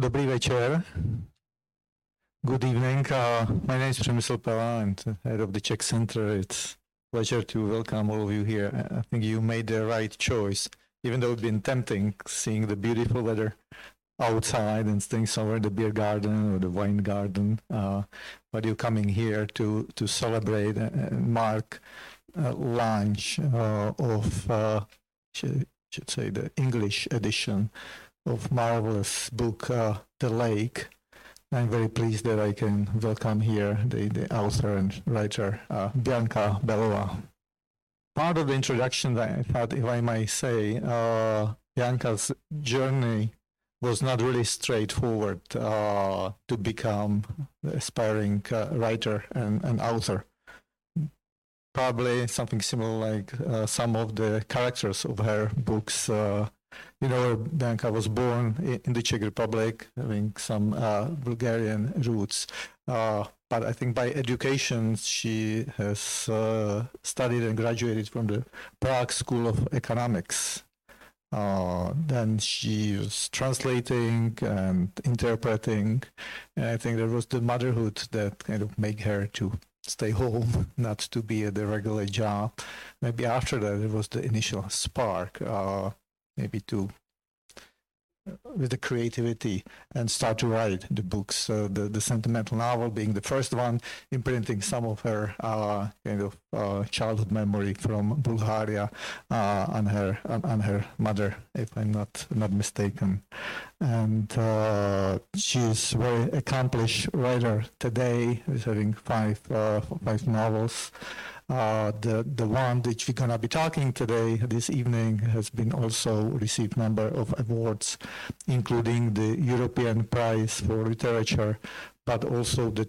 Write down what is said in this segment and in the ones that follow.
Dobrý večer. Good evening. Uh, my name is Přemysl Pela. I'm head of the Czech Center. It's a pleasure to welcome all of you here. I think you made the right choice, even though it's been tempting seeing the beautiful weather outside and staying somewhere in the beer garden or the wine garden. Uh, but you're coming here to, to celebrate and mark uh, launch uh, of, uh, should, should say, the English edition of marvelous book, uh, The Lake. I'm very pleased that I can welcome here the, the author and writer, uh, Bianca Bellová. Part of the introduction, that I thought, if I may say, uh, Bianca's journey was not really straightforward uh, to become aspiring uh, writer and, and author. Probably something similar like uh, some of the characters of her books you know, Bianca was born in the Czech Republic, having some uh, Bulgarian roots. Uh, but I think by education, she has uh, studied and graduated from the Prague School of Economics. Uh, then she was translating and interpreting. And I think that was the motherhood that kind of made her to stay home, not to be at the regular job. Maybe after that, it was the initial spark uh, maybe to with the creativity and start to write the books. Uh, the the sentimental novel being the first one, imprinting some of her uh, kind of uh, childhood memory from Bulgaria uh, on her on, on, her mother, if I'm not not mistaken. And uh, she's very accomplished writer today. She's having five uh, five novels. Uh, the the one that we're gonna be talking today this evening has been also received number of awards, including the European Prize for Literature, but also the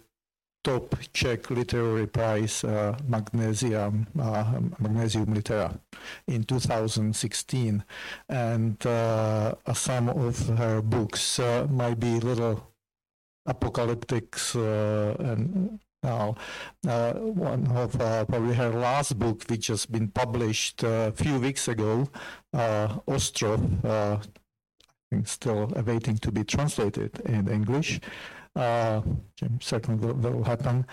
top Czech literary prize, uh, Magnesium, uh, Magnesium Litera, in 2016. And uh, some of her books uh, might be a little apocalyptic uh, and now, uh, one of uh, probably her last book, which has been published uh, a few weeks ago, uh, Ostrov, uh, still awaiting to be translated in English uh, certainly will, will, happen.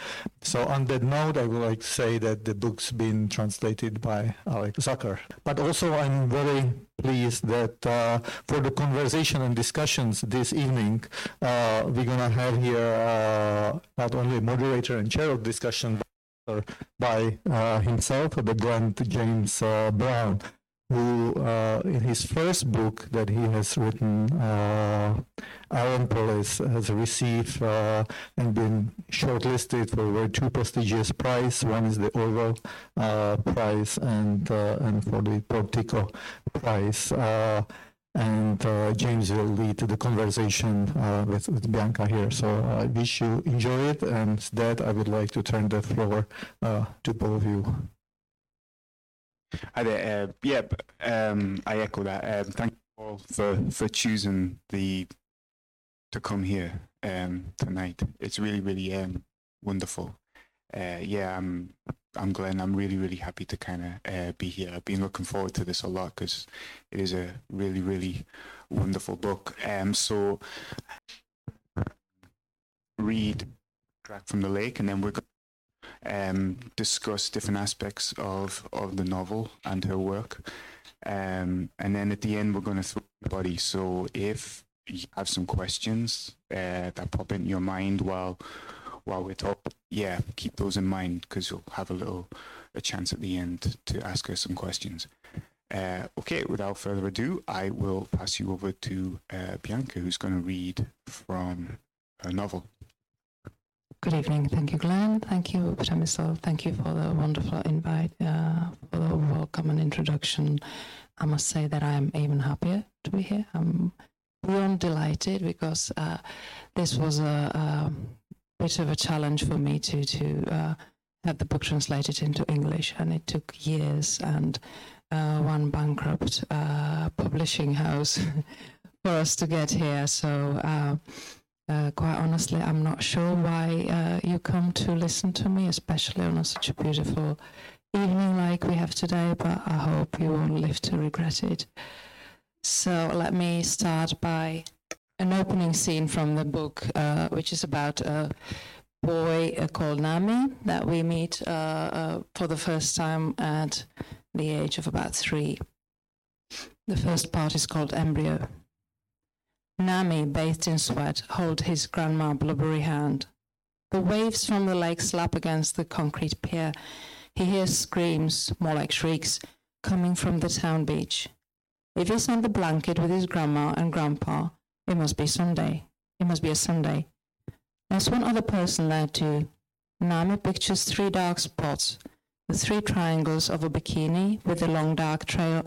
So on that note, I would like to say that the book's been translated by Alex Zucker. But also I'm very pleased that uh, for the conversation and discussions this evening, uh, we're to have here uh, not only a moderator and chair of discussion, but by uh, himself, the Glen James uh, Brown who, uh, in his first book that he has written, uh, Polis, has received uh, and been shortlisted for two prestigious prizes. One is the Orwell uh, Prize and uh, and for the Portico Prize. Uh, and James will lead the conversation with, with, Bianca here. So I wish you enjoy it, and that I would like to turn the floor to both of you. Hi there. Uh, yeah, um, I echo that. Um, thank you all for, for choosing the to come here um, tonight. It's really, really um, wonderful. Uh, yeah, I'm I'm Glen. I'm really, really happy to kind of uh, be here. I've been looking forward to this a lot because it is a really, really wonderful book. Um, so read Track from the Lake, and then we're going um, discuss different aspects of, of the novel and her work. Um, and then at the end, we're going to throw everybody. So if you have some questions uh, that pop into your mind while while we're talking, yeah, keep those in mind because you'll have a little a chance at the end to ask her some questions. Uh, okay, without further ado, I will pass you over to uh, Bianca, who's going to read from her novel. Good evening. Thank you, Glen. Thank you, Přemysl. Thank you for the wonderful invite, uh, for the welcome and introduction. I must say that I'm even happier to be here. I'm beyond delighted because uh, this was a, a, bit of a challenge for me to to uh, have the book translated into English, and it took years and uh, one bankrupt uh, publishing house for us to get here. So uh, quite honestly, I'm not sure why uh, you come to listen to me, especially on such a beautiful evening like we have today, but I hope you won't live to regret it. So let me start by an opening scene from the book, uh, which is about a boy uh, called Nami that we meet uh, for the first time at the age of about three. The first part is called Embryo. Nami, bathed in sweat, hold his grandma blubbery hand. The waves from the lake slap against the concrete pier. He hears screams, more like shrieks, coming from the town beach. If he's on the blanket with his grandma and grandpa, it must be Sunday. It must be a Sunday. There's one other person there too. Nami pictures three dark spots, the three triangles of a bikini with a long dark trail,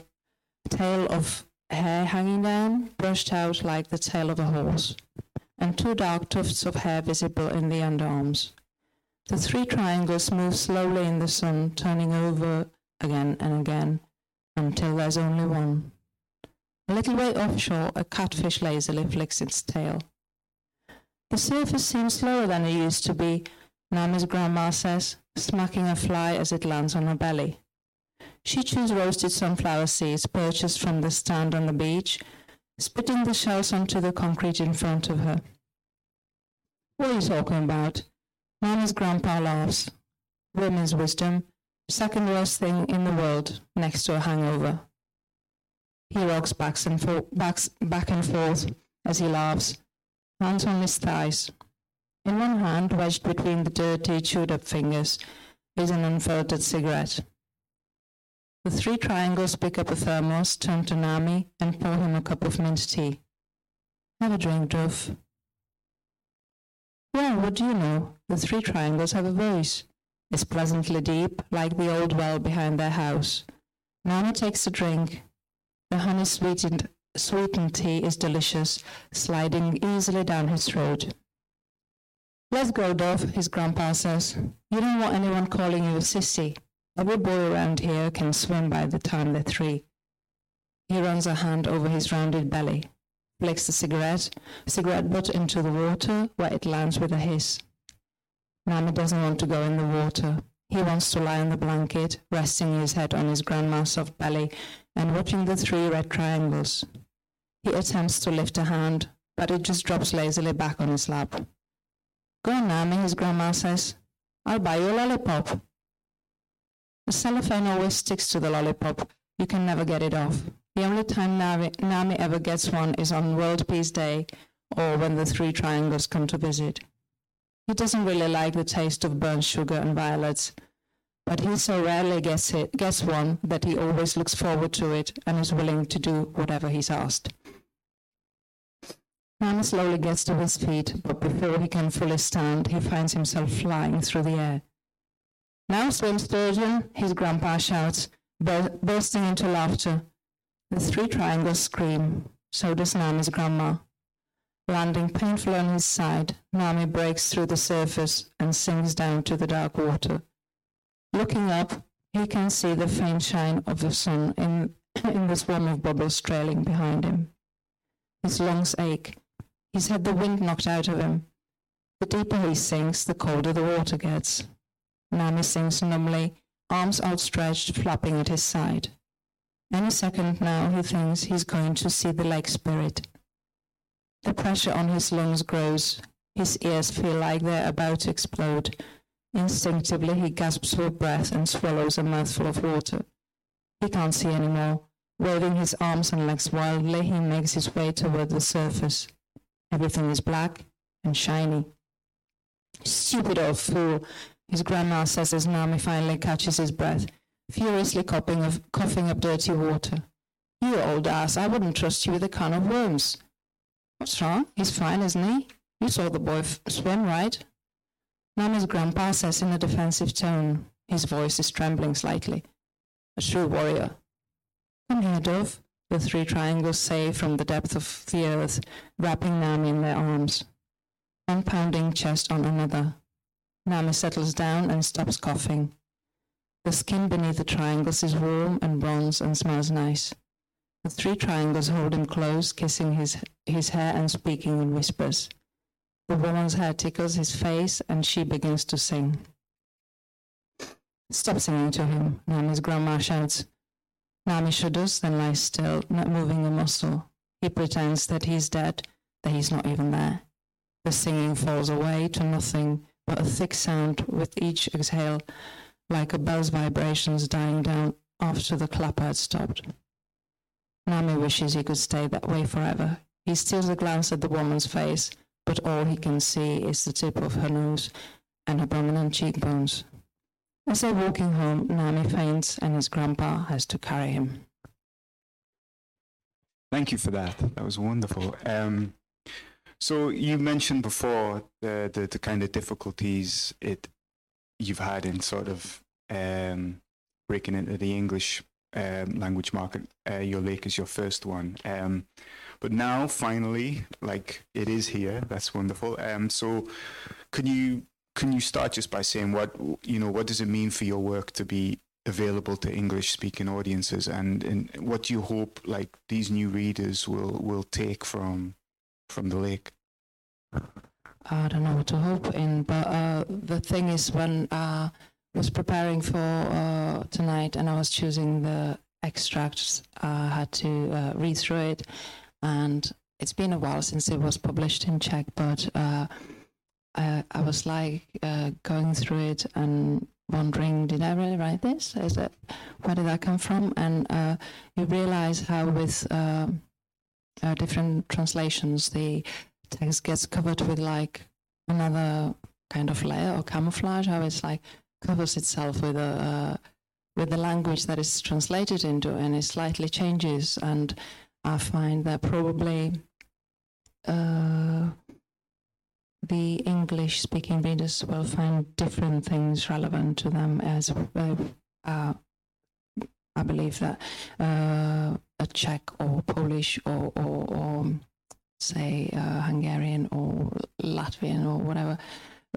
tail of hair hanging down, brushed out like the tail of a horse, and two dark tufts of hair visible in the underarms. The three triangles move slowly in the sun, turning over again and again, until there's only one. A little way offshore, a catfish lazily flicks its tail. The surface seems slower than it used to be, Nami's grandma says, smacking a fly as it lands on her belly. She chews roasted sunflower seeds purchased from the stand on the beach, spitting the shells onto the concrete in front of her. What are you talking about? Nami's grandpa laughs. Women's wisdom, second worst thing in the world, next to a hangover. He rocks back and, fo- backs, back and forth as he laughs, hands on his thighs. In one hand, wedged between the dirty, chewed up fingers, is an unfiltered cigarette. The three triangles pick up a thermos, turn to Nami, and pour him a cup of mint tea. Have a drink, Duff. Well, what do you know? The three triangles have a voice. It's pleasantly deep, like the old well behind their house. Nami takes a drink. The honey sweetened, sweetened tea is delicious, sliding easily down his throat. Let's go, Dove, his grandpa says. You don't want anyone calling you a sissy. Every boy around here can swim by the time they're three. He runs a hand over his rounded belly, flicks the cigarette, cigarette butt into the water where it lands with a hiss. Nami doesn't want to go in the water. He wants to lie on the blanket, resting his head on his grandma's soft belly and watching the three red triangles. He attempts to lift a hand, but it just drops lazily back on his lap. Go on, Nami, his grandma says. I'll buy you a lollipop. The cellophane always sticks to the lollipop. You can never get it off. The only time Nami, Nami ever gets one is on World Peace Day or when the three triangles come to visit. He doesn't really like the taste of burnt sugar and violets, but he so rarely gets it gets one that he always looks forward to it and is willing to do whatever he's asked. Nami slowly gets to his feet, but before he can fully stand, he finds himself flying through the air. Now swim, Sturgeon, his grandpa shouts, bursting into laughter. The three triangles scream. So does Nami's grandma. Landing painfully on his side, Nami breaks through the surface and sinks down to the dark water. Looking up, he can see the faint shine of the sun in, in the swarm of bubbles trailing behind him. His lungs ache. He's had the wind knocked out of him. The deeper he sinks, the colder the water gets. Nami sinks numbly, arms outstretched, flapping at his side. Any second now, he thinks he's going to see the lake spirit. The pressure on his lungs grows. His ears feel like they're about to explode. Instinctively, he gasps for breath and swallows a mouthful of water. He can't see anymore. Waving his arms and legs wildly, he makes his way toward the surface. Everything is black and shiny. Stupid old fool, his grandma says as Nami finally catches his breath, furiously coughing, of, coughing up dirty water. You old ass, I wouldn't trust you with a can of worms. What's wrong? He's fine, isn't he? You saw the boy f- swim, right? Nami's grandpa says in a defensive tone. His voice is trembling slightly. A true warrior. Come here, Dove, the three triangles say from the depth of the earth, wrapping Nami in their arms. One pounding chest on another. Nami settles down and stops coughing. The skin beneath the triangles is warm and bronze and smells nice. The three triangles hold him close, kissing his, his hair and speaking in whispers. The woman's hair tickles his face and she begins to sing. Stop singing to him, Nami's grandma shouts. Nami shudders, then lies still, not moving a muscle. He pretends that he's dead, that he's not even there. The singing falls away to nothing but a thick sound with each exhale, like a bell's vibrations dying down after the clapper had stopped. Nami wishes he could stay that way forever. He steals a glance at the woman's face, but all he can see is the tip of her nose and her prominent cheekbones. As they're walking home, Nami faints and his grandpa has to carry him. Thank you for that. That was wonderful. Um, so you mentioned before the, the, the kind of difficulties it you've had in sort of um, breaking into the English um, language market. Uh, your lake is your first one, um, but now finally, like it is here. That's wonderful. Um, so can you can you start just by saying what you know? What does it mean for your work to be available to English speaking audiences, and, and what do you hope like these new readers will will take from from the lake? I don't know what to hope in, but uh, the thing is, when uh, I was preparing for uh, tonight and I was choosing the extracts, I had to uh, read through it, and it's been a while since it was published in Czech, but uh, I, I was like uh, going through it and wondering, did I really write this? Is it where did that come from? And you realize how with different translations the text gets covered with like another kind of layer or camouflage, how it's like covers itself with a uh, with the language that is translated into, and it slightly changes. And I find that probably uh, the English-speaking readers will find different things relevant to them as uh, uh I believe that uh, a Czech or Polish or, or, or say uh, Hungarian or Latvian or whatever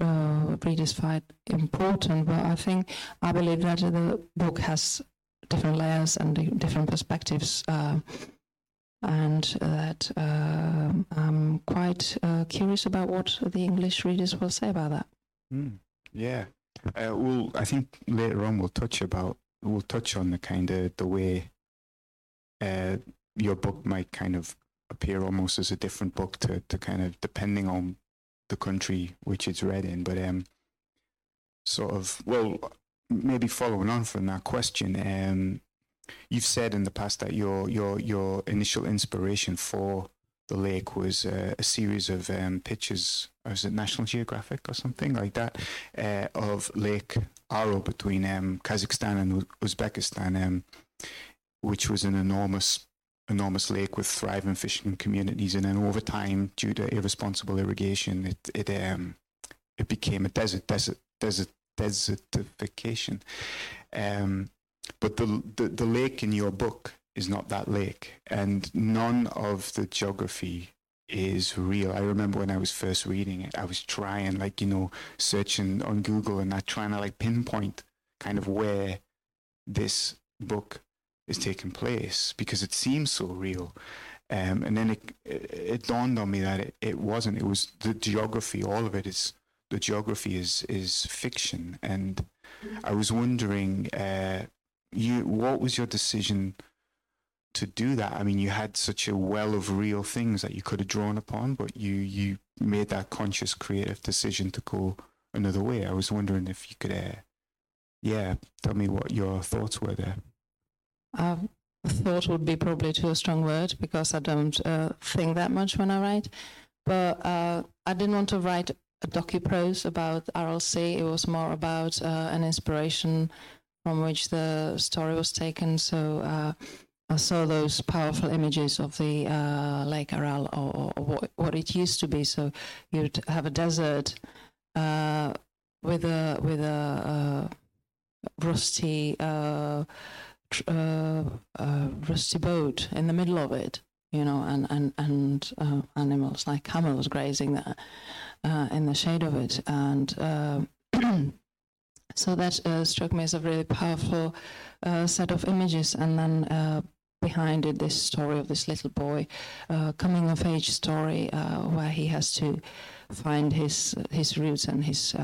uh, readers find important. But I think I believe that the book has different layers and different perspectives. Uh, and that uh, I'm quite uh, curious about what the English readers will say about that. Mm, yeah, uh, well, I think later on we'll touch about we'll touch on the kind of the way your book might kind of appear almost as a different book to, to kind of depending on the country which it's read in. But um, sort of, well, maybe following on from that question, um, you've said in the past that your your your initial inspiration for the lake was uh, a series of um, pictures, was it National Geographic or something like that, uh, of Lake Aral between um, Kazakhstan and Uzbekistan, um, which was an enormous enormous lake with thriving fishing communities, and then over time, due to irresponsible irrigation, it it um it became a desert, desert, desert, desertification. Um, but the, the the lake in your book is not that lake, and none of the geography is real. I remember when I was first reading it, I was trying, like you know, searching on Google and not trying to like pinpoint kind of where this book is taking place because it seems so real. Um, and then it, it, dawned on me that it, it wasn't. It was the geography. All of it is the geography is is fiction. And I was wondering, uh, you what was your decision to do that? I mean, you had such a well of real things that you could have drawn upon, but you you made that conscious, creative decision to go another way. I was wondering if you could, uh, yeah, tell me what your thoughts were there. I thought would be probably too strong word because I don't uh, think that much when I write. But uh, I didn't want to write a docu-prose about Aral Sea. It was more about uh, an inspiration from which the story was taken. So uh, I saw those powerful images of the uh, Lake Aral or, or what, what, it used to be. So you'd have a desert uh, with a with a rusty uh, uh, rusty boat in the middle of it, you know, and and and uh, animals like camels grazing there uh, in the shade of it, and uh, so that uh, struck me as a really powerful set of images, and then. Behind it, this story of this little boy, coming of age story, where he has to find his his roots and his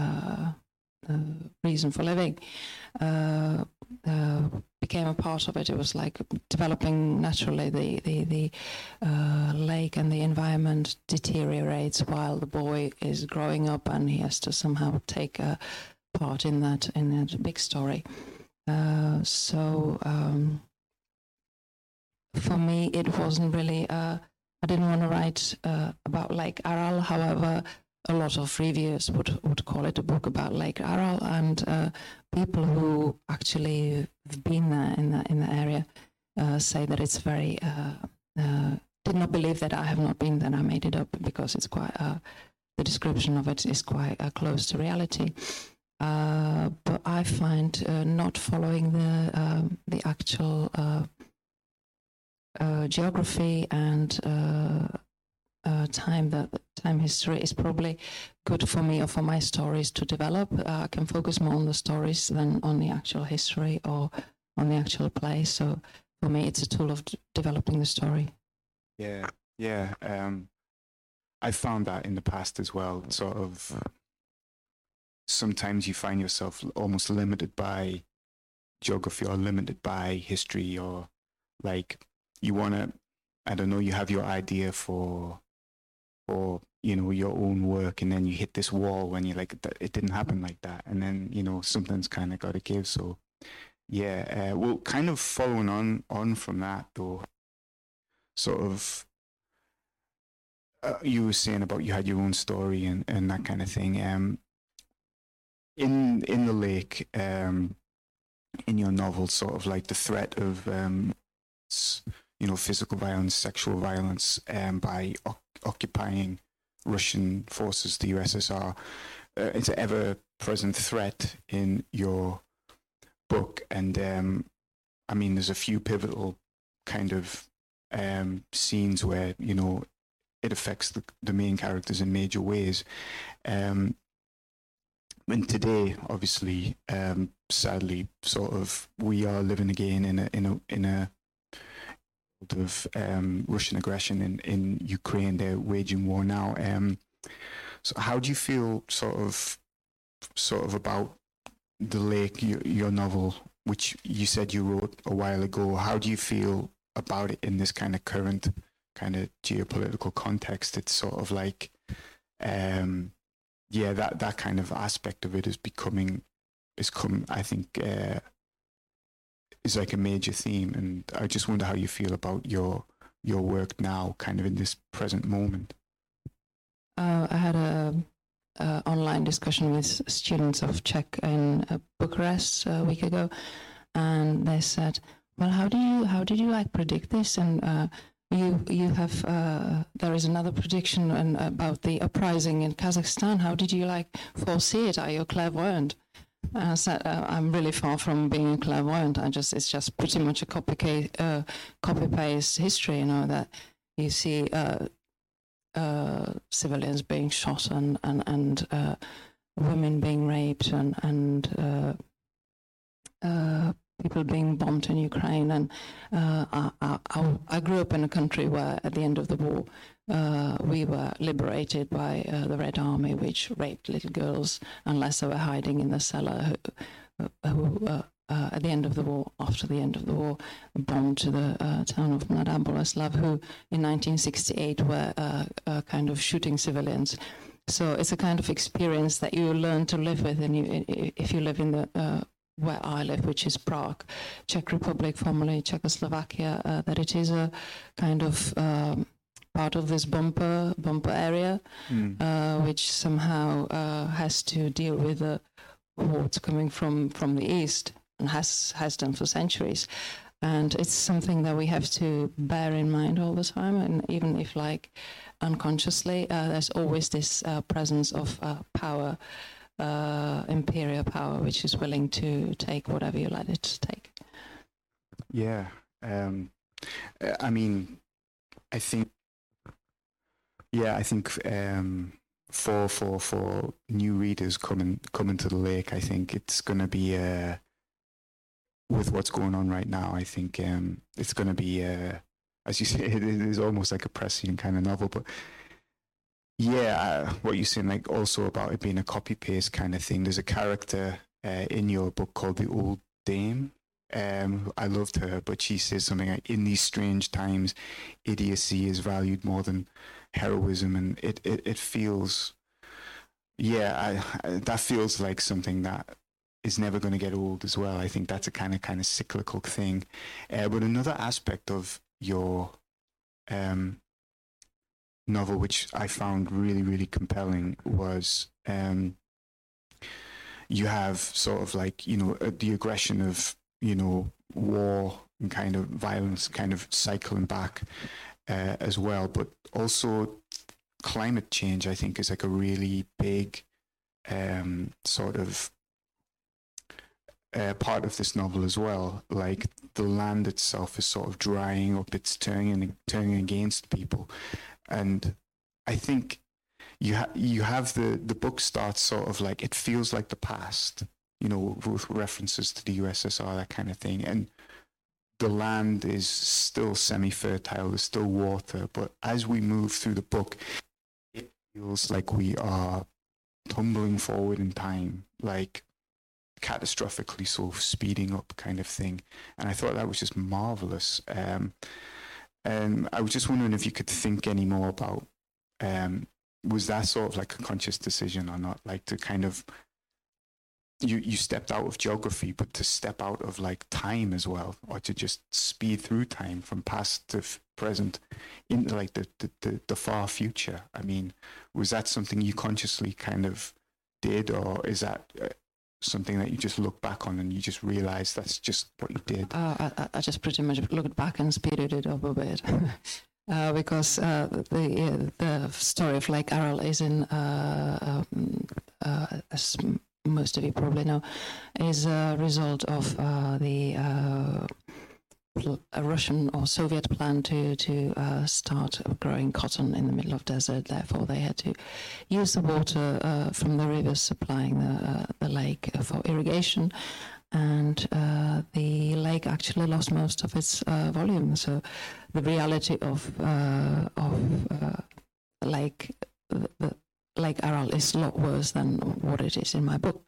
reason for living. Uh, became a part of it. It was like developing naturally. The the the uh, lake and the environment deteriorates while the boy is growing up, and he has to somehow take a part in that in that big story. Uh, so um, for me, it wasn't really. Uh, I didn't want to write uh, about Lake Aral. However, a lot of reviewers would, would call it a book about Lake Aral, and uh, people who actually have been there in the in the area uh, say that it's very. Uh, uh did not believe that I have not been there. I made it up because it's quite. Uh, the description of it is quite uh, close to reality. but I find not following the um, the actual geography and uh, time that time history is probably good for me or for my stories to develop. Uh, I can focus more on the stories than on the actual history or on the actual play. So for me, it's a tool of d- developing the story. Yeah, yeah. Um, I found that in the past as well. Sort of. Sometimes you find yourself almost limited by geography or limited by history or like you want to I don't know, you have your idea for for you know your own work and then you hit this wall when you're like it didn't happen like that and then you know something's kind of got to give. So yeah uh, well kind of following on on from that though sort of uh, you were saying about you had your own story and and that kind of thing um in in the lake um in your novel sort of like the threat of um you know, physical violence, sexual violence um, by o- occupying Russian forces, the USSR. Uh, it's an ever-present threat in your book, and um, I mean, there's a few pivotal kind of um, scenes where you know it affects the, the main characters in major ways. Um, and today, obviously, um, sadly, sort of, we are living again in a in a in a of um, Russian aggression in, in Ukraine. They're waging war now. Um, so how do you feel sort of sort of about the lake, your, your novel, which you said you wrote a while ago? How do you feel about it in this kind of current kind of geopolitical context? It's sort of like, um, yeah, that that kind of aspect of it is becoming is come. I think. Uh, is like a major theme, and I just wonder how you feel about your your work now, kind of in this present moment. Uh, I had a, a, online discussion with students of Czech in uh, Bucharest a week ago, and they said, "Well, how do you how did you like predict this?" And uh, you you have uh, there is another prediction and about the uprising in Kazakhstan. How did you like foresee it? Are you clairvoyant? Uh, so, uh, I'm really far from being a clairvoyant. I just it's just pretty much a copy uh, copy paste history. You know that you see uh, uh, civilians being shot and and and women being raped and and people being bombed in Ukraine. And I, I, I grew up in a country where at the end of the war uh, we were liberated by uh, the Red Army, which raped little girls unless they were hiding in the cellar. Who, who uh, uh, at the end of the war, after the end of the war, bombed to the uh, town of Mladá who in 1968 were uh, kind of shooting civilians. So it's a kind of experience that you learn to live with, and you, if you live in the where I live, which is Prague, Czech Republic, formerly Czechoslovakia, uh, that it is a kind of um, part of this bumper bumper area, mm. uh, which somehow uh, has to deal with the hordes coming from from the east and has has done for centuries. And it's something that we have to bear in mind all the time, and even if like unconsciously, uh, there's always this uh, presence of uh, power, uh, imperial power, which is willing to take whatever you let it to take. Yeah, um, I mean, I think yeah, I think um, for for for new readers coming coming to the lake, I think it's going to be uh, with what's going on right now. I think um, it's going to be, uh, as you say, it is almost like a prescient kind of novel, but. Yeah, uh, what you're saying, like also about it being a copy paste kind of thing. There's a character uh, in your book called the Old Dame, Um, I loved her, but she says something like, "In these strange times, idiocy is valued more than heroism," and it it, it feels, yeah, I, I, that feels like something that is never going to get old as well. I think that's a kind of kind of cyclical thing. Uh, but another aspect of your um, novel, which I found really really compelling, was um, you have sort of like you know uh, the aggression of you know war and kind of violence kind of cycling back uh, as well, but also climate change. I think is like a really big um, sort of uh, part of this novel as well. Like the land itself is sort of drying up; it's turning turning against people, and I think you ha- you have the the book starts sort of like it feels like the past, you know, with references to the USSR, that kind of thing, and the land is still semi-fertile. There's still water, but as we move through the book, it feels like we are tumbling forward in time, like catastrophically sort of speeding up kind of thing. And I thought that was just marvelous. Um, and I was just wondering if you could think any more about um, was that sort of like a conscious decision or not? Like to kind of you you stepped out of geography, but to step out of like time as well, or to just speed through time from past to f- present into like the, the, the, the far future. I mean, was that something you consciously kind of did, or is that uh, something that you just look back on and you just realize that's just what you did? Uh, I, I just pretty much looked back and speeded it up a bit. Uh, because uh, the the story of Lake Aral is in, uh, um, uh, most of you probably know, is a result of uh, the uh, a Russian or Soviet plan to to start growing cotton in the middle of desert. Therefore, they had to use the water from the rivers supplying the the lake for irrigation, and uh, the lake actually lost most of its uh, volume. So the reality of uh, of uh, lake, the Lake Aral, is a lot worse than what it is in my book.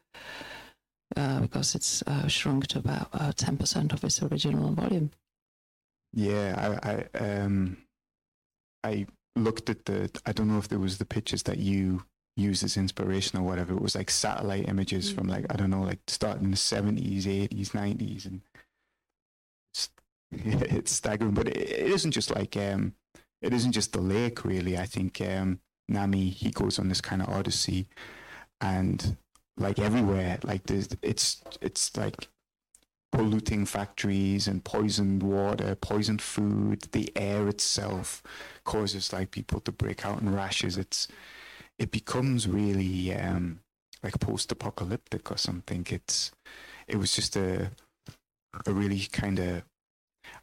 Uh, because it's uh, shrunk to about ten percent of its original volume. Yeah, I, I, um, I looked at the. I don't know if there was the pictures that you used as inspiration or whatever. It was like satellite images mm-hmm. from like I don't know, like starting the seventies, eighties, nineties, and it's, it's staggering. But it, it isn't just like um, it isn't just the lake, really. I think um, Nami he goes on this kind of odyssey, and like everywhere, like there's it's it's like polluting factories and poisoned water, poisoned food. The air itself causes like people to break out in rashes. It's it becomes really um, like post-apocalyptic or something. It's it was just a a really kind of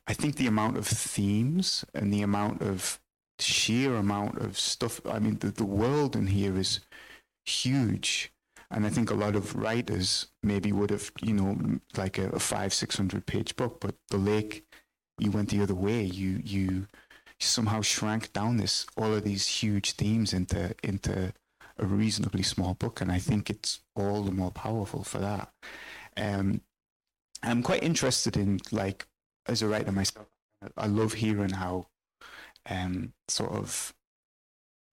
I think the amount of themes and the amount of sheer amount of stuff. I mean, the, the world in here is huge. And I think a lot of writers maybe would have, you know, like a, a five, six hundred page book, but the lake, you went the other way. You you somehow shrank down this all of these huge themes into into a reasonably small book, and I think it's all the more powerful for that. Um, I'm quite interested in like as a writer myself. I love hearing how um, sort of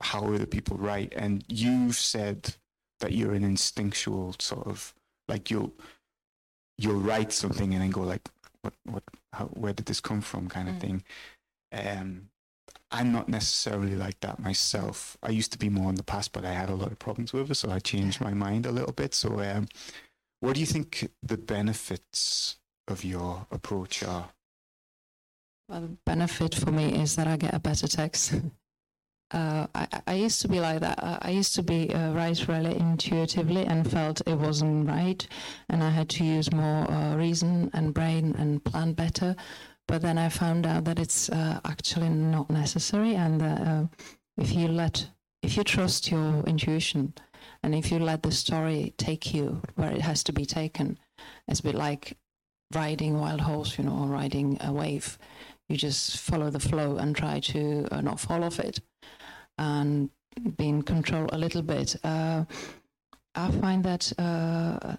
how other people write, and you've said that you're an instinctual sort of like you'll you'll write something and then go like what what how, where did this come from kind of mm. thing um I'm not necessarily like that myself. I used to be more in the past, but I had a lot of problems with it, so I changed my mind a little bit. So, um, what do you think the benefits of your approach are? Well, the benefit for me is that I get a better text. uh, I, I, used to be like that. I used to be uh, write really intuitively and felt it wasn't right, and I had to use more uh, reason and brain and plan better. But then I found out that it's uh, actually not necessary, and uh, if you let, if you trust your intuition, and if you let the story take you where it has to be taken, it's a bit like riding wild horse, you know, or riding a wave. You just follow the flow and try to uh, not fall off it, and be in control a little bit. Uh, I find that uh,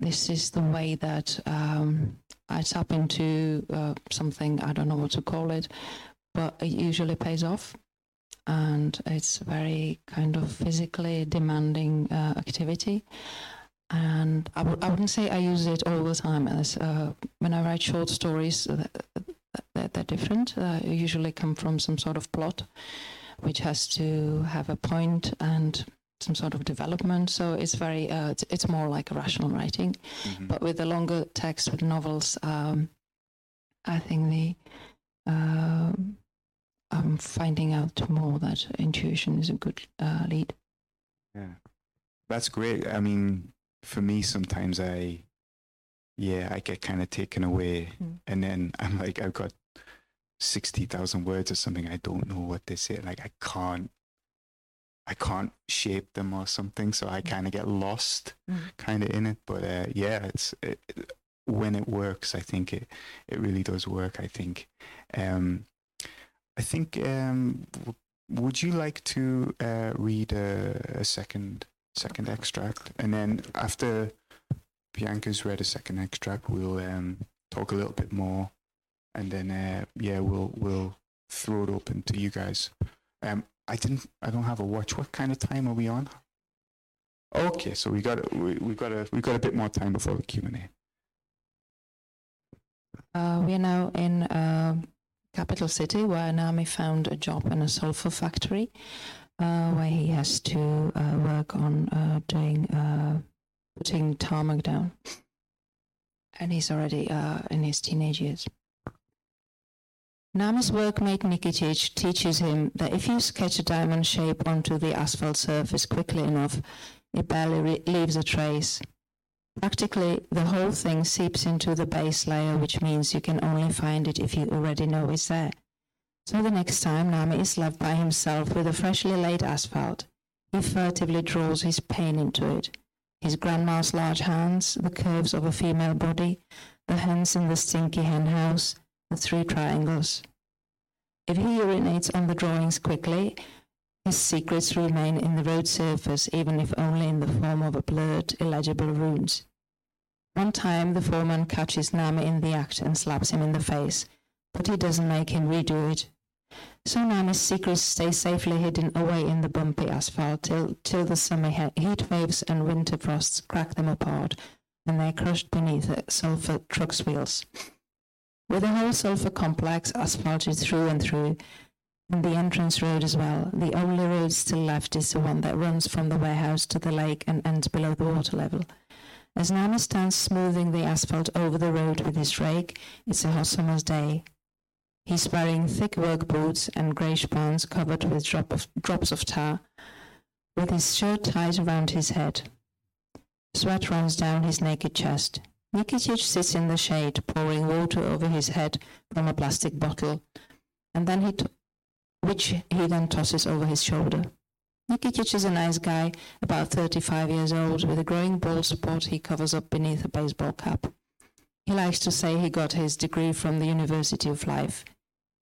this is the way that um, I tap into uh, something, I don't know what to call it, but it usually pays off. And it's very kind of physically demanding uh, activity. And I w- I wouldn't say I use it all the time. As uh, when I write short stories, uh, they're, they're different. Uh, usually come from some sort of plot, which has to have a point and some sort of development. So it's very, uh, it's, it's more like a rational writing. Mhm. But with the longer text, with novels, um, I think the um I'm finding out more that intuition is a good uh, lead. Yeah, that's great. I mean, for me, sometimes I, yeah, I get kind of taken away, Mm. and then I'm like, I've got sixty thousand words or something. I don't know what they say. Like, I can't, I can't shape them or something. So I kind of get lost, Mm. kind of in it. But uh, yeah, it's it, when it works. I think it it really does work. I think. Um, I think. Um, w- would you like to uh, read a, a second second extract, and then after Bianca's read a second extract, we'll um, talk a little bit more, and then uh, yeah, we'll we'll throw it open to you guys. Um, I didn't. I don't have a watch. What kind of time are we on? Okay, so we got we we got a we got a bit more time before the Q and A. Uh, we are now in a capital city where Nami found a job in a sulfur factory, uh, where he has to uh, work on uh, doing uh, putting tarmac down, and he's already in his teenage years. Nami's workmate Nikitic teaches him that if you sketch a diamond shape onto the asphalt surface quickly enough, it barely re- leaves a trace. Practically, the whole thing seeps into the base layer, which means you can only find it if you already know it's there. So the next time Nami is left by himself with a freshly laid asphalt, he furtively draws his pain into it. His grandma's large hands, the curves of a female body, the hens in the stinky hen house, the three triangles. If he urinates on the drawings quickly, his secrets remain in the road surface, even if only in the form of a blurred, illegible runes. One time, the foreman catches Nami in the act and slaps him in the face, but he doesn't make him redo it. So Nami's secrets stay safely hidden away in the bumpy asphalt till, till the summer he- heat waves and winter frosts crack them apart, and they're crushed beneath the sulfur truck's wheels. With the whole sulfur complex asphalted through and through, and the entrance road as well. The only road still left is the one that runs from the warehouse to the lake and ends below the water level. As Nami stands smoothing the asphalt over the road with his rake, it's a hot summer's day. He's wearing thick work boots and greyish pants covered with drop of, drops of tar, with his shirt tied around his head. Sweat runs down his naked chest. Nikitic sits in the shade, pouring water over his head from a plastic bottle, and then he t- which he then tosses over his shoulder. Nikitic is a nice guy, about 35 years old, with a growing bald spot he covers up beneath a baseball cap. He likes to say he got his degree from the University of Life.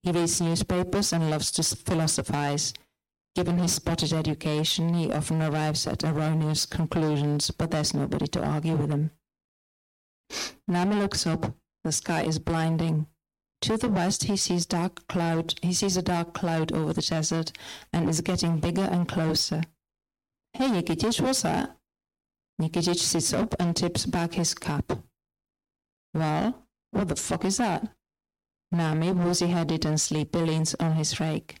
He reads newspapers and loves to philosophize. Given his spotted education, he often arrives at erroneous conclusions, but there's nobody to argue with him. Nami looks up. The sky is blinding. To the west, he sees dark cloud. He sees a dark cloud over the desert, and is getting bigger and closer. Hey, Nikitic, what's that? Nikitich sits up and tips back his cap. Well, what the fuck is that? Nami, woozy-headed and sleepy, leans on his rake.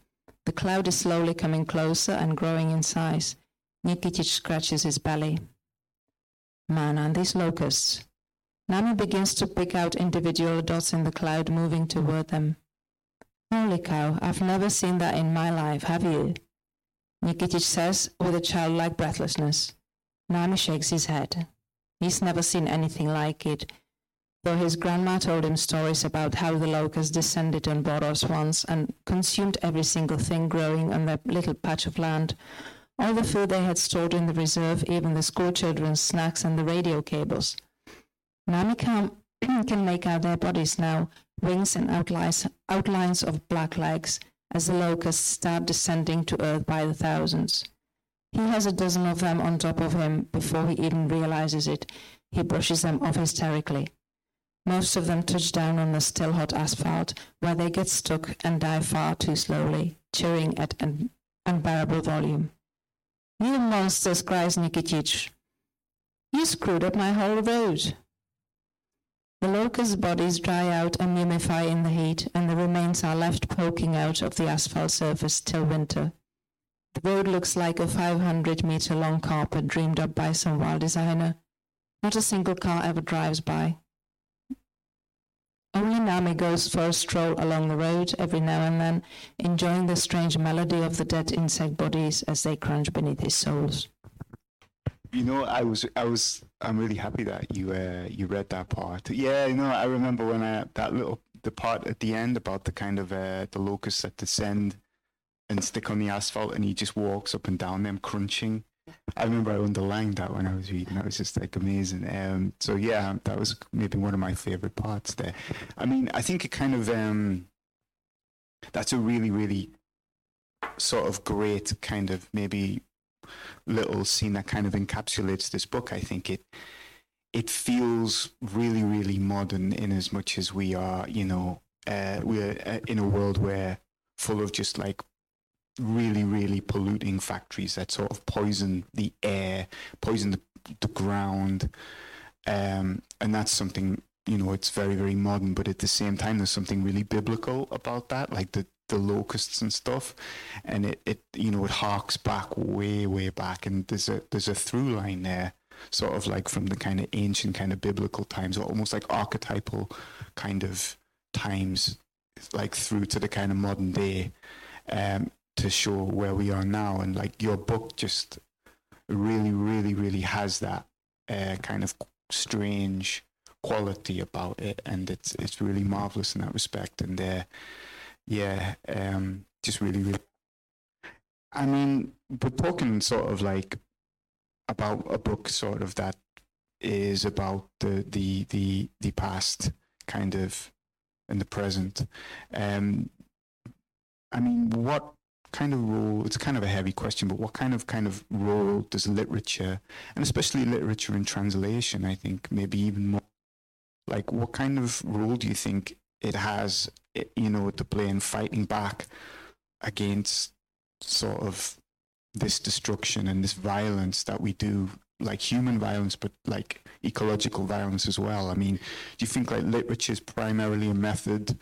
The cloud is slowly coming closer and growing in size. Nikitich scratches his belly. Man, and these locusts. Nami begins to pick out individual dots in the cloud moving toward them. Holy cow, I've never seen that in my life, have you? Nikitich says with a childlike breathlessness. Nami shakes his head. He's never seen anything like it, though his grandma told him stories about how the locusts descended on Boros once and consumed every single thing growing on that little patch of land. All the food they had stored in the reserve, even the schoolchildren's snacks and the radio cables. Nami can, can make out their bodies now, wings and outlines, outlines of black legs, as the locusts start descending to earth by the thousands. He has a dozen of them on top of him before he even realizes it. He brushes them off hysterically. Most of them touch down on the still hot asphalt, where they get stuck and die far too slowly, chewing at an unbearable volume. You monsters, cries Nikitich. You screwed up my whole road. The locust bodies dry out and mummify in the heat, and the remains are left poking out of the asphalt surface till winter. The road looks like a 500 meter long carpet dreamed up by some wild designer. Not a single car ever drives by. Only Nami goes for a stroll along the road every now and then, enjoying the strange melody of the dead insect bodies as they crunch beneath his soles. You know, I was, I was, I'm really happy that you, uh, you read that part. Yeah, you know, I remember when I that little the part at the end about the kind of uh, the locusts that descend and stick on the asphalt, and he just walks up and down them, crunching. I remember I underlined that when I was reading. That was just like amazing. Um, so yeah, that was maybe one of my favorite parts there. I mean, I think it kind of um, that's a really, really sort of great kind of maybe little scene that kind of encapsulates this book. I think it it feels really, really modern in as much as we are, you know, uh, we're uh, in a world where full of just like really, really polluting factories that sort of poison the air, poison the, the ground. Um, and that's something, you know, it's very, very modern, but at the same time, there's something really biblical about that, like the, the locusts and stuff. And it, it, you know, it harks back way, way back. And there's a, there's a through line there, sort of like from the kind of ancient kind of biblical times, or almost like archetypal kind of times, like through to the kind of modern day. Um, to show where we are now. And like your book just really, really, really has that uh, kind of strange quality about it, and it's it's really marvelous in that respect. And uh, yeah, um, just really, really. I mean, we're talking sort of like about a book, sort of that is about the the the the past, kind of, and the present. Um, I mean, what kind of role it's kind of a heavy question but what kind of kind of role does literature and especially literature in translation i think maybe even more like what kind of role do you think it has you know to play in fighting back against sort of this destruction and this violence that we do like human violence but like ecological violence as well. I mean do you think like literature is primarily a method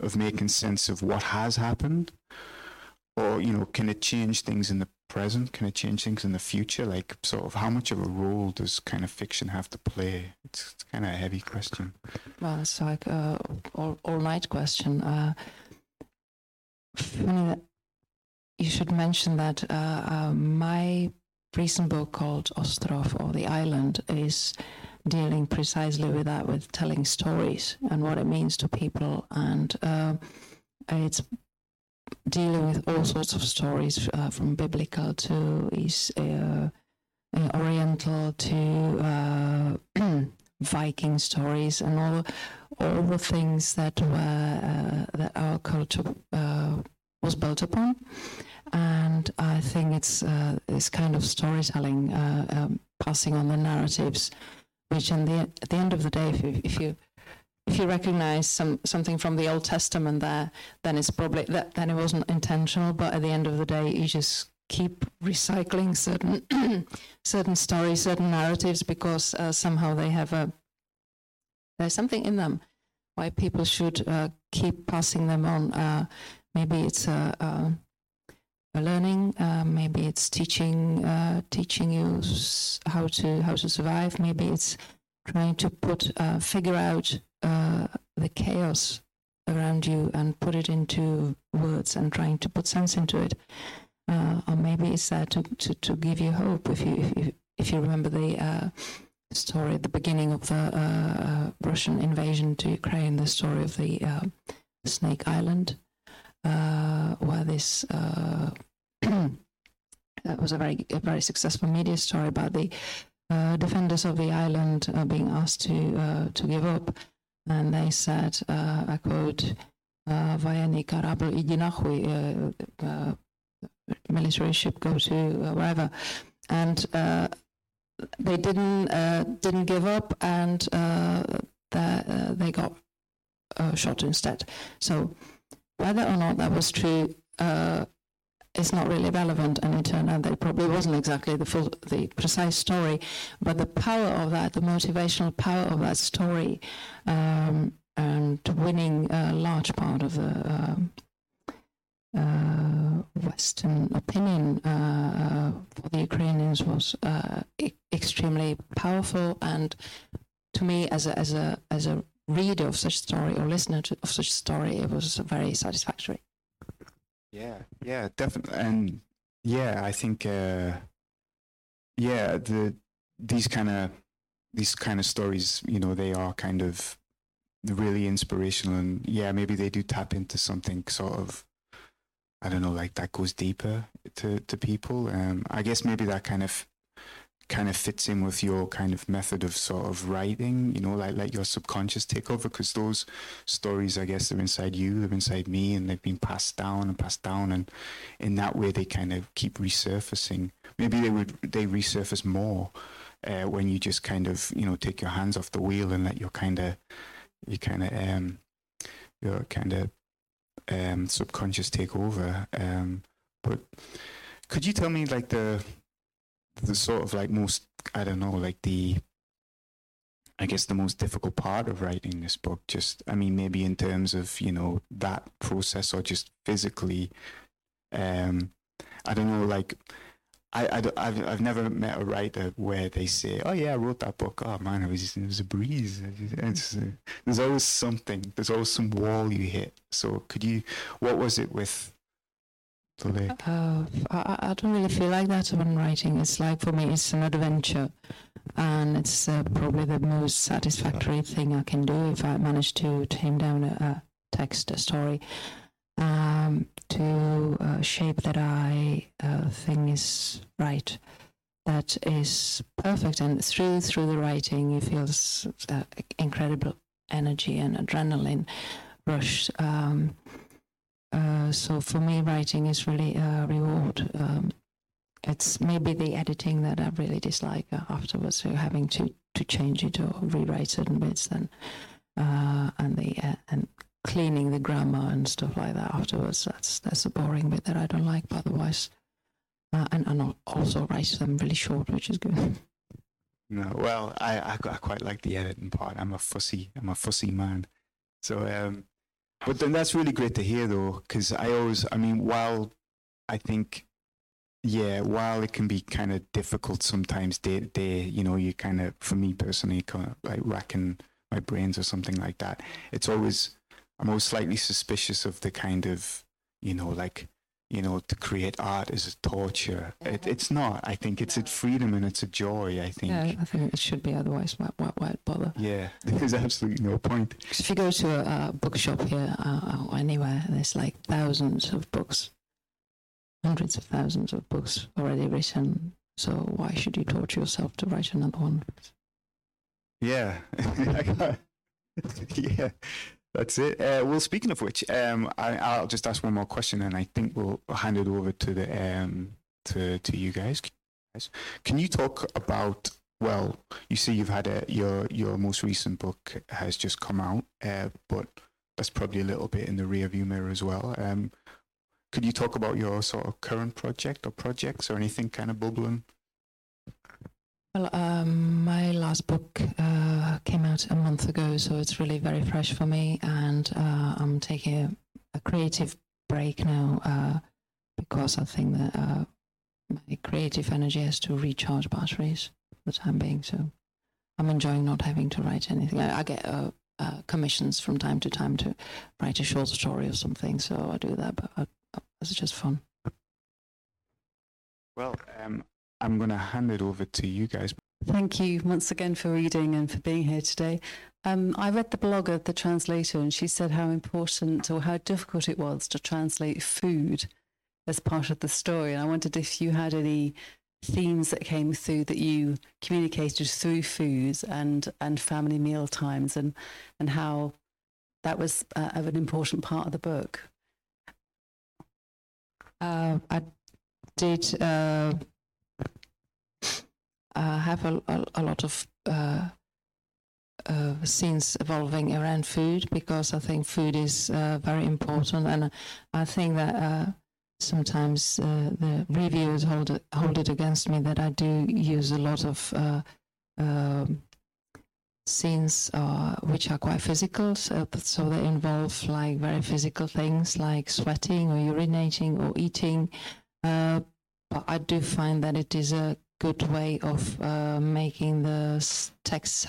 of making sense of what has happened? Or you know can it change things in the present can it change things in the future? Like sort of how much of a role does kind of fiction have to play? It's, it's kind of a heavy question. Well it's like a all, all night question. Uh, you should mention that uh, uh, my recent book called ostrov or the island is dealing precisely with that with telling stories and what it means to people. And uh, it's dealing with all sorts of stories uh, from biblical to East, uh, uh Oriental to uh, Viking stories and all all the things that were uh, that our culture was built upon. And I think it's this kind of storytelling, um, passing on the narratives, which in the, at the end of the day, if you, if you if you recognize some something from the Old Testament there, then it's probably that then it wasn't intentional. But at the end of the day, you just keep recycling certain certain stories, certain narratives because uh, somehow they have a there's something in them why people should uh, keep passing them on. Uh, maybe it's a, a, a learning, uh, maybe it's teaching uh, teaching you how to how to survive. Maybe it's trying to put uh, figure out uh, the chaos around you and put it into words and trying to put sense into it. Uh, or maybe it's there to, to, to give you hope. If you, if you, if you remember the uh, story at the beginning of the uh, uh, Russian invasion to Ukraine, the story of the Snake Island, where this that was a very a very successful media story about the uh, defenders of the island uh, being asked to uh, to give up and they said, uh, I quote, uh, Vayani Karabo Idinahui, uh, uh, military ship go to wherever. And they didn't didn't give up, and the, they got shot instead. So whether or not that was true, uh, is not really relevant, and it turned out that it probably wasn't exactly the full, the precise story, but the power of that, the motivational power of that story, um, and winning a large part of the um, uh, Western opinion uh, uh, for the Ukrainians was uh, e- extremely powerful, and to me, as a as a as a reader of such story or listener to, of such story, it was very satisfactory. Yeah, yeah, definitely, and yeah, I think, uh, yeah, the these kind of these kind of stories, you know, they are kind of really inspirational, and yeah, maybe they do tap into something sort of, I don't know, like that goes deeper to to people. Um, I guess maybe that kind of kind of fits in with your kind of method of sort of writing, you know, like let your subconscious take over because those stories, I guess, they're inside you, they're inside me, and they've been passed down and passed down, and in that way they kind of keep resurfacing. Maybe they would they resurface more uh, when you just kind of you know take your hands off the wheel and let your kind of you kind of um your kind of um subconscious take over. Um, but could you tell me like the the sort of like most I don't know like the I guess the most difficult part of writing this book just I mean maybe in terms of you know that process or just physically um I don't know like I, I have I've never met a writer where they say oh yeah I wrote that book. Oh man it was it was a breeze. It's, there's always something there's always some wall you hit. So could you what was it with lake Uh, I, I don't really feel like that when writing. It's like for me, it's an adventure, and it's uh, probably the most satisfactory thing I can do if I manage to tame down a, a text, a story, um, to a shape that I uh, think is right, that is perfect, and through through the writing, you feel uh, incredible energy and adrenaline rush. Um, uh, so for me, writing is really a reward. Um, it's maybe the editing that I really dislike uh, afterwards, so having to, to change it or rewrite certain bits, then uh, and the uh, and cleaning the grammar and stuff like that afterwards. That's that's the boring bit that I don't like. But otherwise, uh, and and also write them really short, which is good. No, well, I, I I quite like the editing part. I'm a fussy I'm a fussy man, so um, but then that's really great to hear though, because I always I mean while I think yeah while it can be kind of difficult sometimes day to day, you know, you kind of for me personally kind of like racking my brains or something like that. It's always I'm always slightly suspicious of the kind of you know like you know to create art is a torture. It, it's not. I think it's a freedom and it's a joy. I think. Yeah, I think it should be otherwise. Why, why, why bother? Yeah, there's absolutely no point. if you go to a, a bookshop here uh, or anywhere, there's like thousands of books, hundreds of thousands of books already written. So why should you torture yourself to write another one? Yeah, yeah, that's it. Uh, well, speaking of which, um, I, I'll just ask one more question, and I think we'll hand it over to the um, to to you guys. Can you talk about? Well, you see, you've had a your your most recent book has just come out, uh, but that's probably a little bit in the rear view mirror as well. Um, could you talk about your sort of current project or projects or anything kind of bubbling? Well, um, my last book uh, came out a month ago, so it's really very fresh for me, and uh, I'm taking a, a creative break now uh, because I think that uh, my creative energy has to recharge batteries for the time being. So I'm enjoying not having to write anything. I, I get uh, uh, commissions from time to time to write a short story or something, so I do that, but I, it's just fun. Well, um, I'm going to hand it over to you guys. Thank you once again for reading and for being here today. Um, I read the blog of the translator, and she said how important or how difficult it was to translate food as part of the story. And I wondered if you had any themes that came through that you communicated through foods and and family meal times, and and how that was uh, of an important part of the book. Uh, I did uh, uh, have a, a, a lot of uh, uh, scenes evolving around food because I think food is uh, very important, and I think that uh, sometimes uh, the reviewers hold it, hold it against me that I do use a lot of uh, um, scenes uh, which are quite physical, so, so they involve like very physical things like sweating or urinating or eating. Uh, but I do find that it is a good way of uh, making the text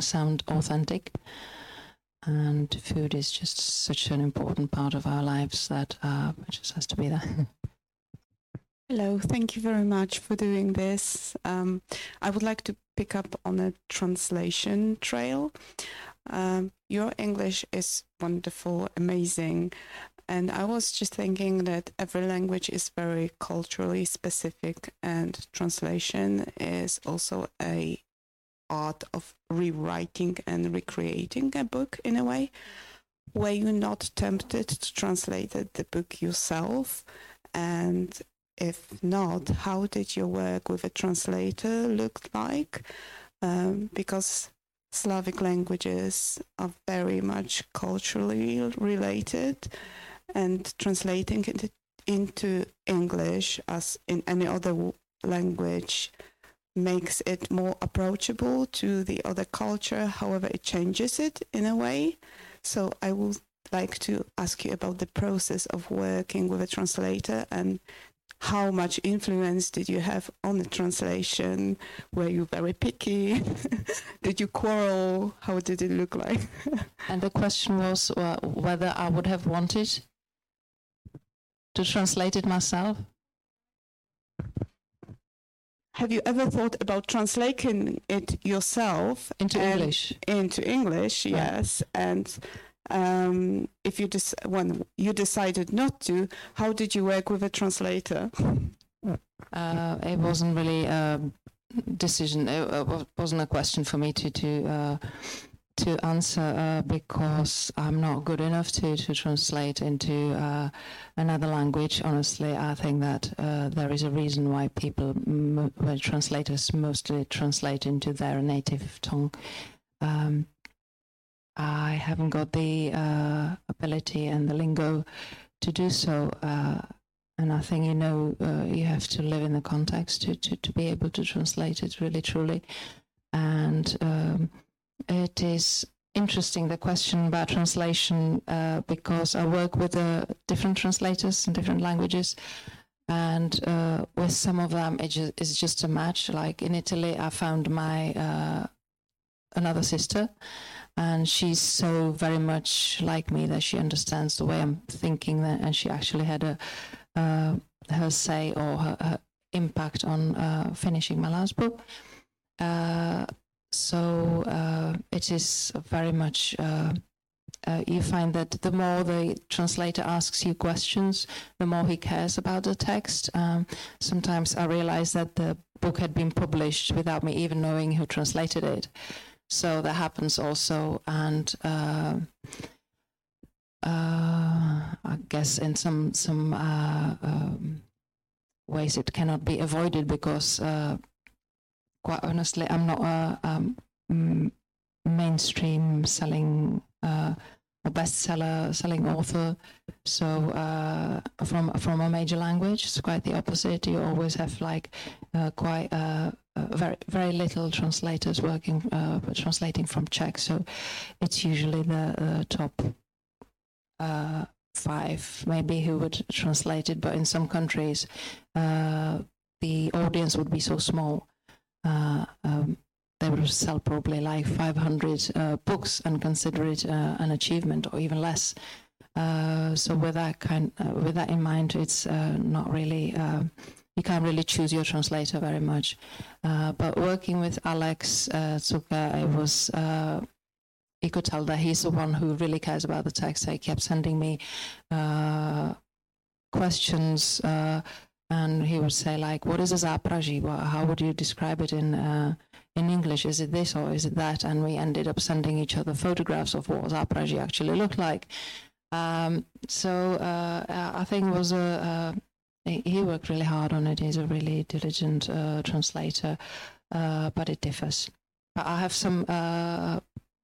sound, authentic. And food is just such an important part of our lives that uh, it just has to be there. Hello, thank you very much for doing this. Um, I would like to pick up on a translation trail. Um, your English is wonderful, amazing. And I was just thinking that every language is very culturally specific, and translation is also a art of rewriting and recreating a book in a way. Were you not tempted to translate the book yourself? And if not, how did your work with a translator look like? Um, because Slavic languages are very much culturally related, and translating it into English, as in any other language, makes it more approachable to the other culture. However, it changes it in a way. So I would like to ask you about the process of working with a translator and how much influence did you have on the translation? Were you very picky? did you quarrel? How did it look like? And the question was whether I would have wanted to translate it myself. Have you ever thought about translating it yourself Into English. Into English, Right. yes. And um, if you dis- when you decided not to, how did you work with a translator? Uh, it wasn't really a decision. It, it wasn't a question for me to to uh, to answer uh, because I'm not good enough to to translate into uh, another language. Honestly, I think that uh, there is a reason why people, m- translators, mostly translate into their native tongue. Um, I haven't got the uh, ability and the lingo to do so. Uh, and I think you know uh, you have to live in the context to, to, to be able to translate it really truly. And um, it is interesting the question about translation uh, because I work with uh, different translators in different languages. And uh, with some of them, it ju- it's just a match. Like in Italy, I found my uh, another sister, and she's so very much like me that she understands the way I'm thinking, and she actually had a uh, her say or her, her impact on uh, finishing my last book. So uh, it is very much. Uh, uh, you find that the more the translator asks you questions, the more he cares about the text. Um, sometimes I realize that the book had been published without me even knowing who translated it. So that happens also, and uh, uh, I guess in some some uh, um, ways it cannot be avoided because, uh, quite honestly, I'm not a um, mainstream selling uh, a bestseller selling author. So uh, from from a major language, it's quite the opposite. You always have like uh, quite uh, uh, very very little translators working uh, translating from Czech. So it's usually the top five, maybe who would translate it. But in some countries, the audience would be so small. Uh, um, they would sell probably like 500 uh, books and consider it uh, an achievement, or even less. Uh, so with that kind, uh, with that in mind, it's uh, not really. You can't really choose your translator very much. Uh, but working with Alex uh, Zucker, it was uh, you could tell that he's the one who really cares about the text. He kept sending me uh, questions, uh, and he would say like, "What is a zápraží? How would you describe it in uh, in English? Is it this or is it that?" And we ended up sending each other photographs of what zápraží actually looked like. Um, so uh, I think it was a. a he he worked really hard on it. He's a really diligent uh, translator, uh, but it differs. I have some uh,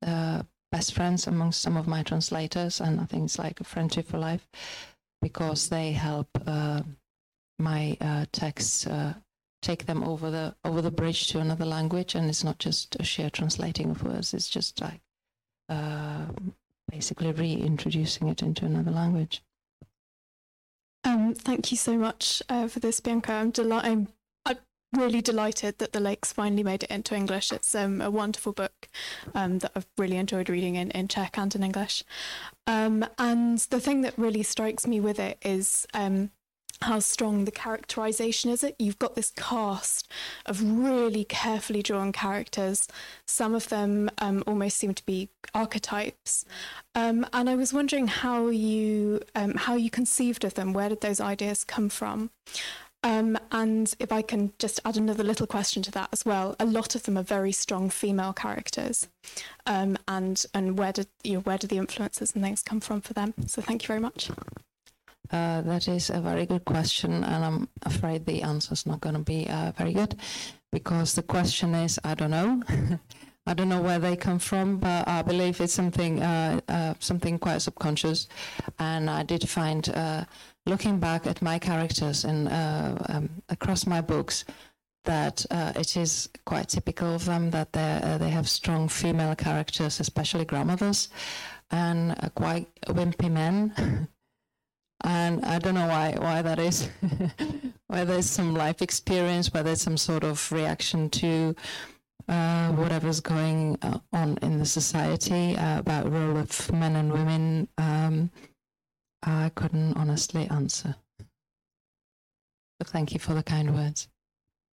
uh, best friends amongst some of my translators, and I think it's like a friendship for life because they help uh, my uh, texts uh, take them over the over the bridge to another language, and it's not just a sheer translating of words. It's just like uh, basically reintroducing it into another language. Um, thank you so much uh, for this, Bianca. I'm, deli- I'm, I'm really delighted that The Lakes finally made it into English. It's um, a wonderful book um, that I've really enjoyed reading in, in Czech and in English. Um, and the thing that really strikes me with it is um, how strong the characterization is. It you've got this cast of really carefully drawn characters. Some of them um, almost seem to be archetypes. Um, and i was wondering how you um, how you conceived of them. Where did those ideas come from? Um, and if i can just add another little question to that as well. A lot of them are very strong female characters. Um, and and where did you know, where do the influences and things come from for them? So thank you very much Uh, that is a very good question, and I'm afraid the answer is not going to be uh, very good because the question is I don't know. I don't know where they come from, but I believe it's something uh, uh, something quite subconscious. And I did find, uh, looking back at my characters and um, across my books, that it is quite typical of them that they they have strong female characters, especially grandmothers, and quite wimpy men. and I don't know why why that is. whether it's some life experience, whether it's some sort of reaction to uh, whatever's going uh, on in the society uh, about role of men and women, um, I couldn't honestly answer. But thank you for the kind words.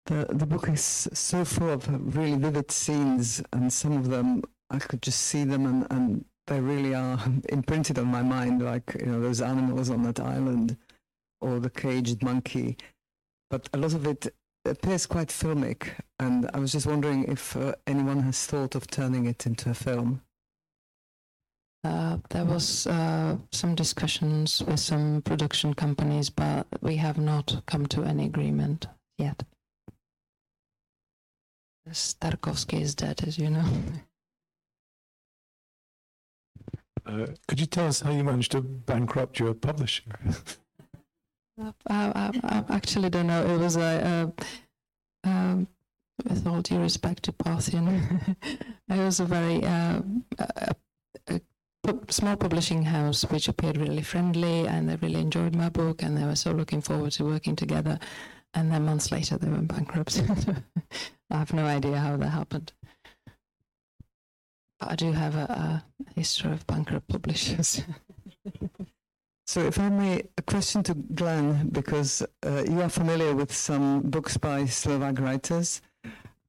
The the book is so full of really vivid scenes, and some of them I could just see them, and, and they really are imprinted on my mind, like you know those animals on that island, or the caged monkey. But a lot of it appears quite filmic, and I was just wondering if uh, anyone has thought of turning it into a film. Uh, there was uh, some discussions with some production companies, but we have not come to any agreement yet. Tarkovsky is dead, as you know. Uh, could you tell us how you managed to bankrupt your publisher? I, I, I actually don't know. It was a, a um, with all due respect to Parthian, it was a very uh, a, a small publishing house which appeared really friendly, and they really enjoyed my book, and they were so looking forward to working together. And then months later, they went bankrupt. I have no idea how that happened. I do have a, a history of bankrupt publishers. So, if I may, a question to Glen, because uh, you are familiar with some books by Slovak writers,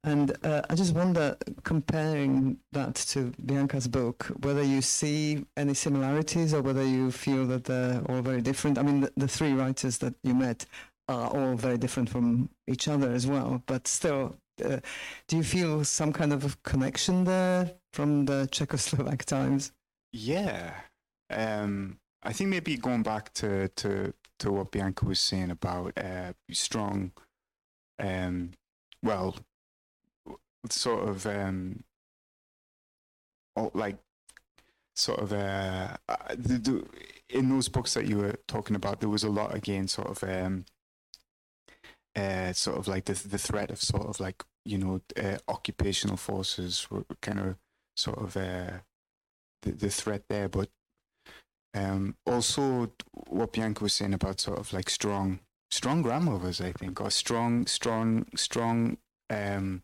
and uh, I just wonder, comparing that to Bianca's book, whether you see any similarities or whether you feel that they're all very different. I mean, the, the three writers that you met are all very different from each other as well, but still, uh, do you feel some kind of connection there from the Czechoslovak times? Yeah. Um, I think maybe going back to, to, to what Bianca was saying about uh, strong, um, well, sort of um, like sort of uh, uh, in those books that you were talking about, there was a lot again, sort of um, uh, sort of like the the threat of sort of like you know uh, occupational forces were kind of sort of uh, the the threat there, but um, also what Bianca was saying about sort of like strong strong grandmothers, I think, or strong strong strong um,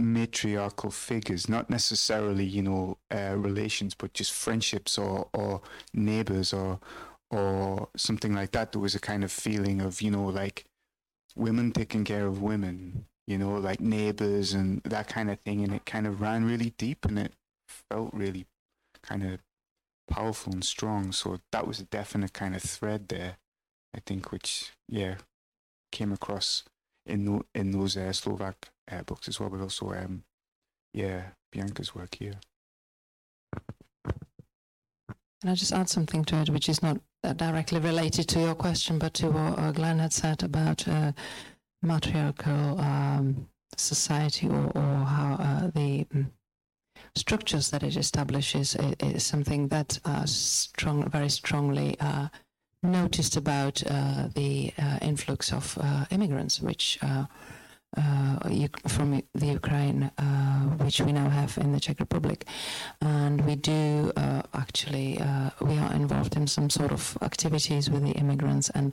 matriarchal figures, not necessarily you know uh, relations, but just friendships or or neighbors or or something like that. There was a kind of feeling of you know like women taking care of women, you know, like neighbors and that kind of thing, and it kind of ran really deep and it felt really kind of powerful and strong. So that was a definite kind of thread there, I think, which yeah came across in no, in those uh, Slovak uh, books as well, but also um, yeah Bianca's work here. Can I just add something to it, which is not directly related to your question, but to what uh, Glen had said about uh, matriarchal um, society or, or how uh, the structures that it establishes is, is something that uh, strong, very strongly uh, noticed about uh, the uh, influx of immigrants, which uh, from the Ukraine, which we now have in the Czech Republic, and we do actually we are involved in some sort of activities with the immigrants and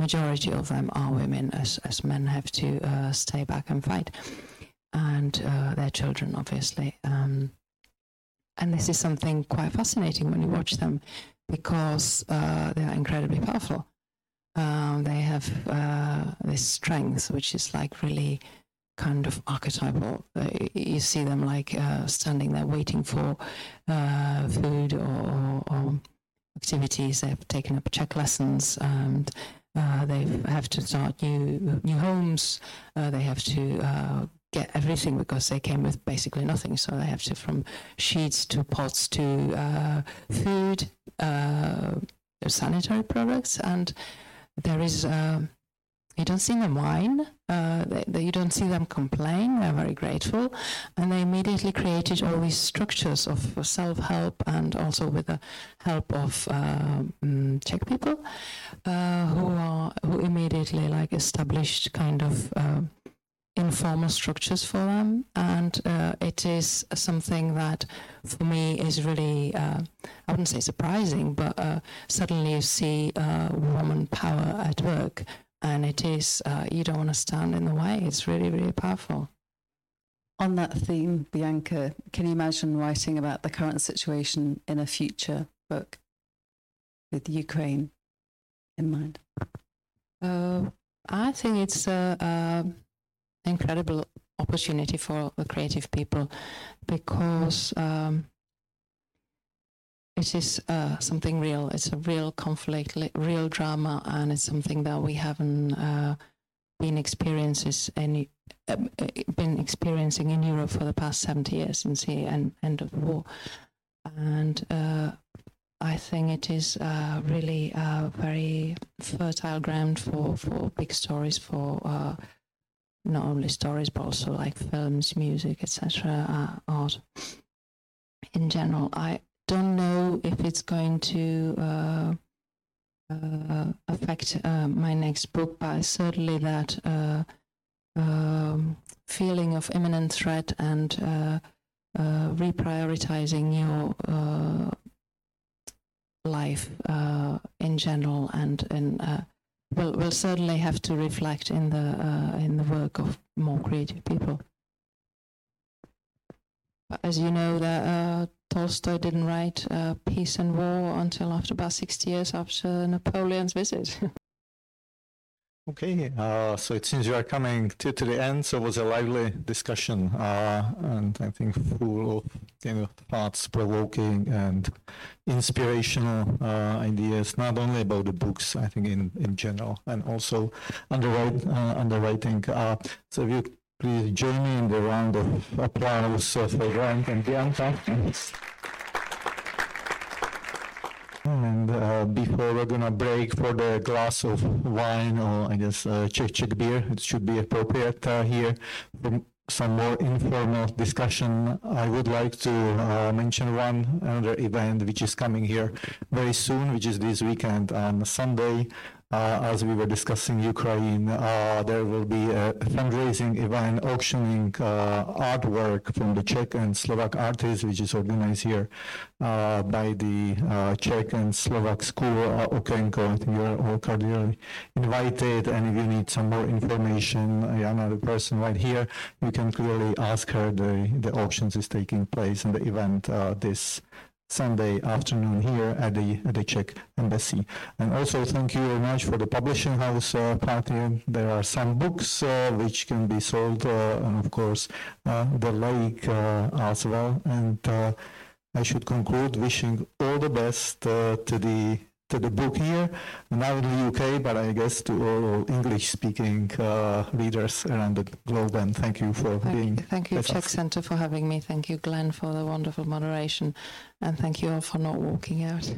majority of them are women as, as men have to uh, stay back and fight. And uh, their children obviously. Um, and this is something quite fascinating when you watch them because uh, they are incredibly powerful um, they have uh, this strength which is like really kind of archetypal you see them like uh, standing there waiting for uh, food or, or, activities they've taken up Czech lessons and uh, they have to start new new homes. Uh, they have to uh, get everything because they came with basically nothing. So they have to from sheets to pots to uh, food, uh, sanitary products, and there is uh, you don't see them whine. Uh, they, they, you don't see them complain. They're very grateful, and they immediately created all these structures of self-help and also with the help of uh, um, Czech people uh, who are who immediately like established kind of uh, informal structures for them, and uh, it is something that for me is really uh, I wouldn't say surprising, but suddenly you see woman power at work and it is uh, you don't want to stand in the way. It's really really powerful. On that theme bianca can you imagine writing about the current situation in a future book with ukraine in mind? Uh, i think it's an incredible opportunity for the creative people because um, it is uh, something real. It's a real conflict, real drama, and it's something that we haven't uh, been experiences any uh, been experiencing in Europe for the past seventy years since the end, end of the war. And uh, I think it is uh, really a very fertile ground for for big stories for. Uh, not only stories, but also like films, music, etc., art in general. I don't know if it's going to uh, uh, affect uh, my next book, but certainly that uh, um, feeling of imminent threat and uh, uh, reprioritizing your life in general and in will will certainly have to reflect in the in the work of more creative people. As you know, that Tolstoy didn't write uh, Peace and War until after about 60 years after Napoleon's visit. okay, uh, so it seems you are coming to, to the end. So it was a lively discussion, uh, and I think full of thoughts provoking and inspirational uh, ideas, not only about the books, I think in, in general, and also underwrite, uh, underwriting. Uh, so if you Please join me in the round of applause for Grant and Bianca. And uh, before we're gonna break for the glass of wine or I guess uh, Czech Czech beer, it should be appropriate uh, here for some more informal discussion. I would like to uh, mention one another event which is coming here very soon, which is this weekend on Sunday uh, as we were discussing Ukraine, uh, there will be a fundraising event auctioning uh, artwork from the Czech and Slovak artists, which is organized here uh, by the uh, Czech and Slovak school, uh, Okenko. I think you're all cordially invited. And if you need some more information, Jana, the person right here, you can clearly ask her. The, the auctions is taking place and the event this Sunday afternoon here at the at the Czech embassy. And also thank you very much for the publishing house uh, party. There are some books uh, which can be sold, uh, and of course uh, the lake uh, as well. And uh, I should conclude wishing all the best to the to the book here, not in the UK, but I guess to all English-speaking uh, readers around the globe. And thank you for thank being. You. Thank you, Czech Center, for having me. Thank you, Glen, for the wonderful moderation, and thank you all for not walking out.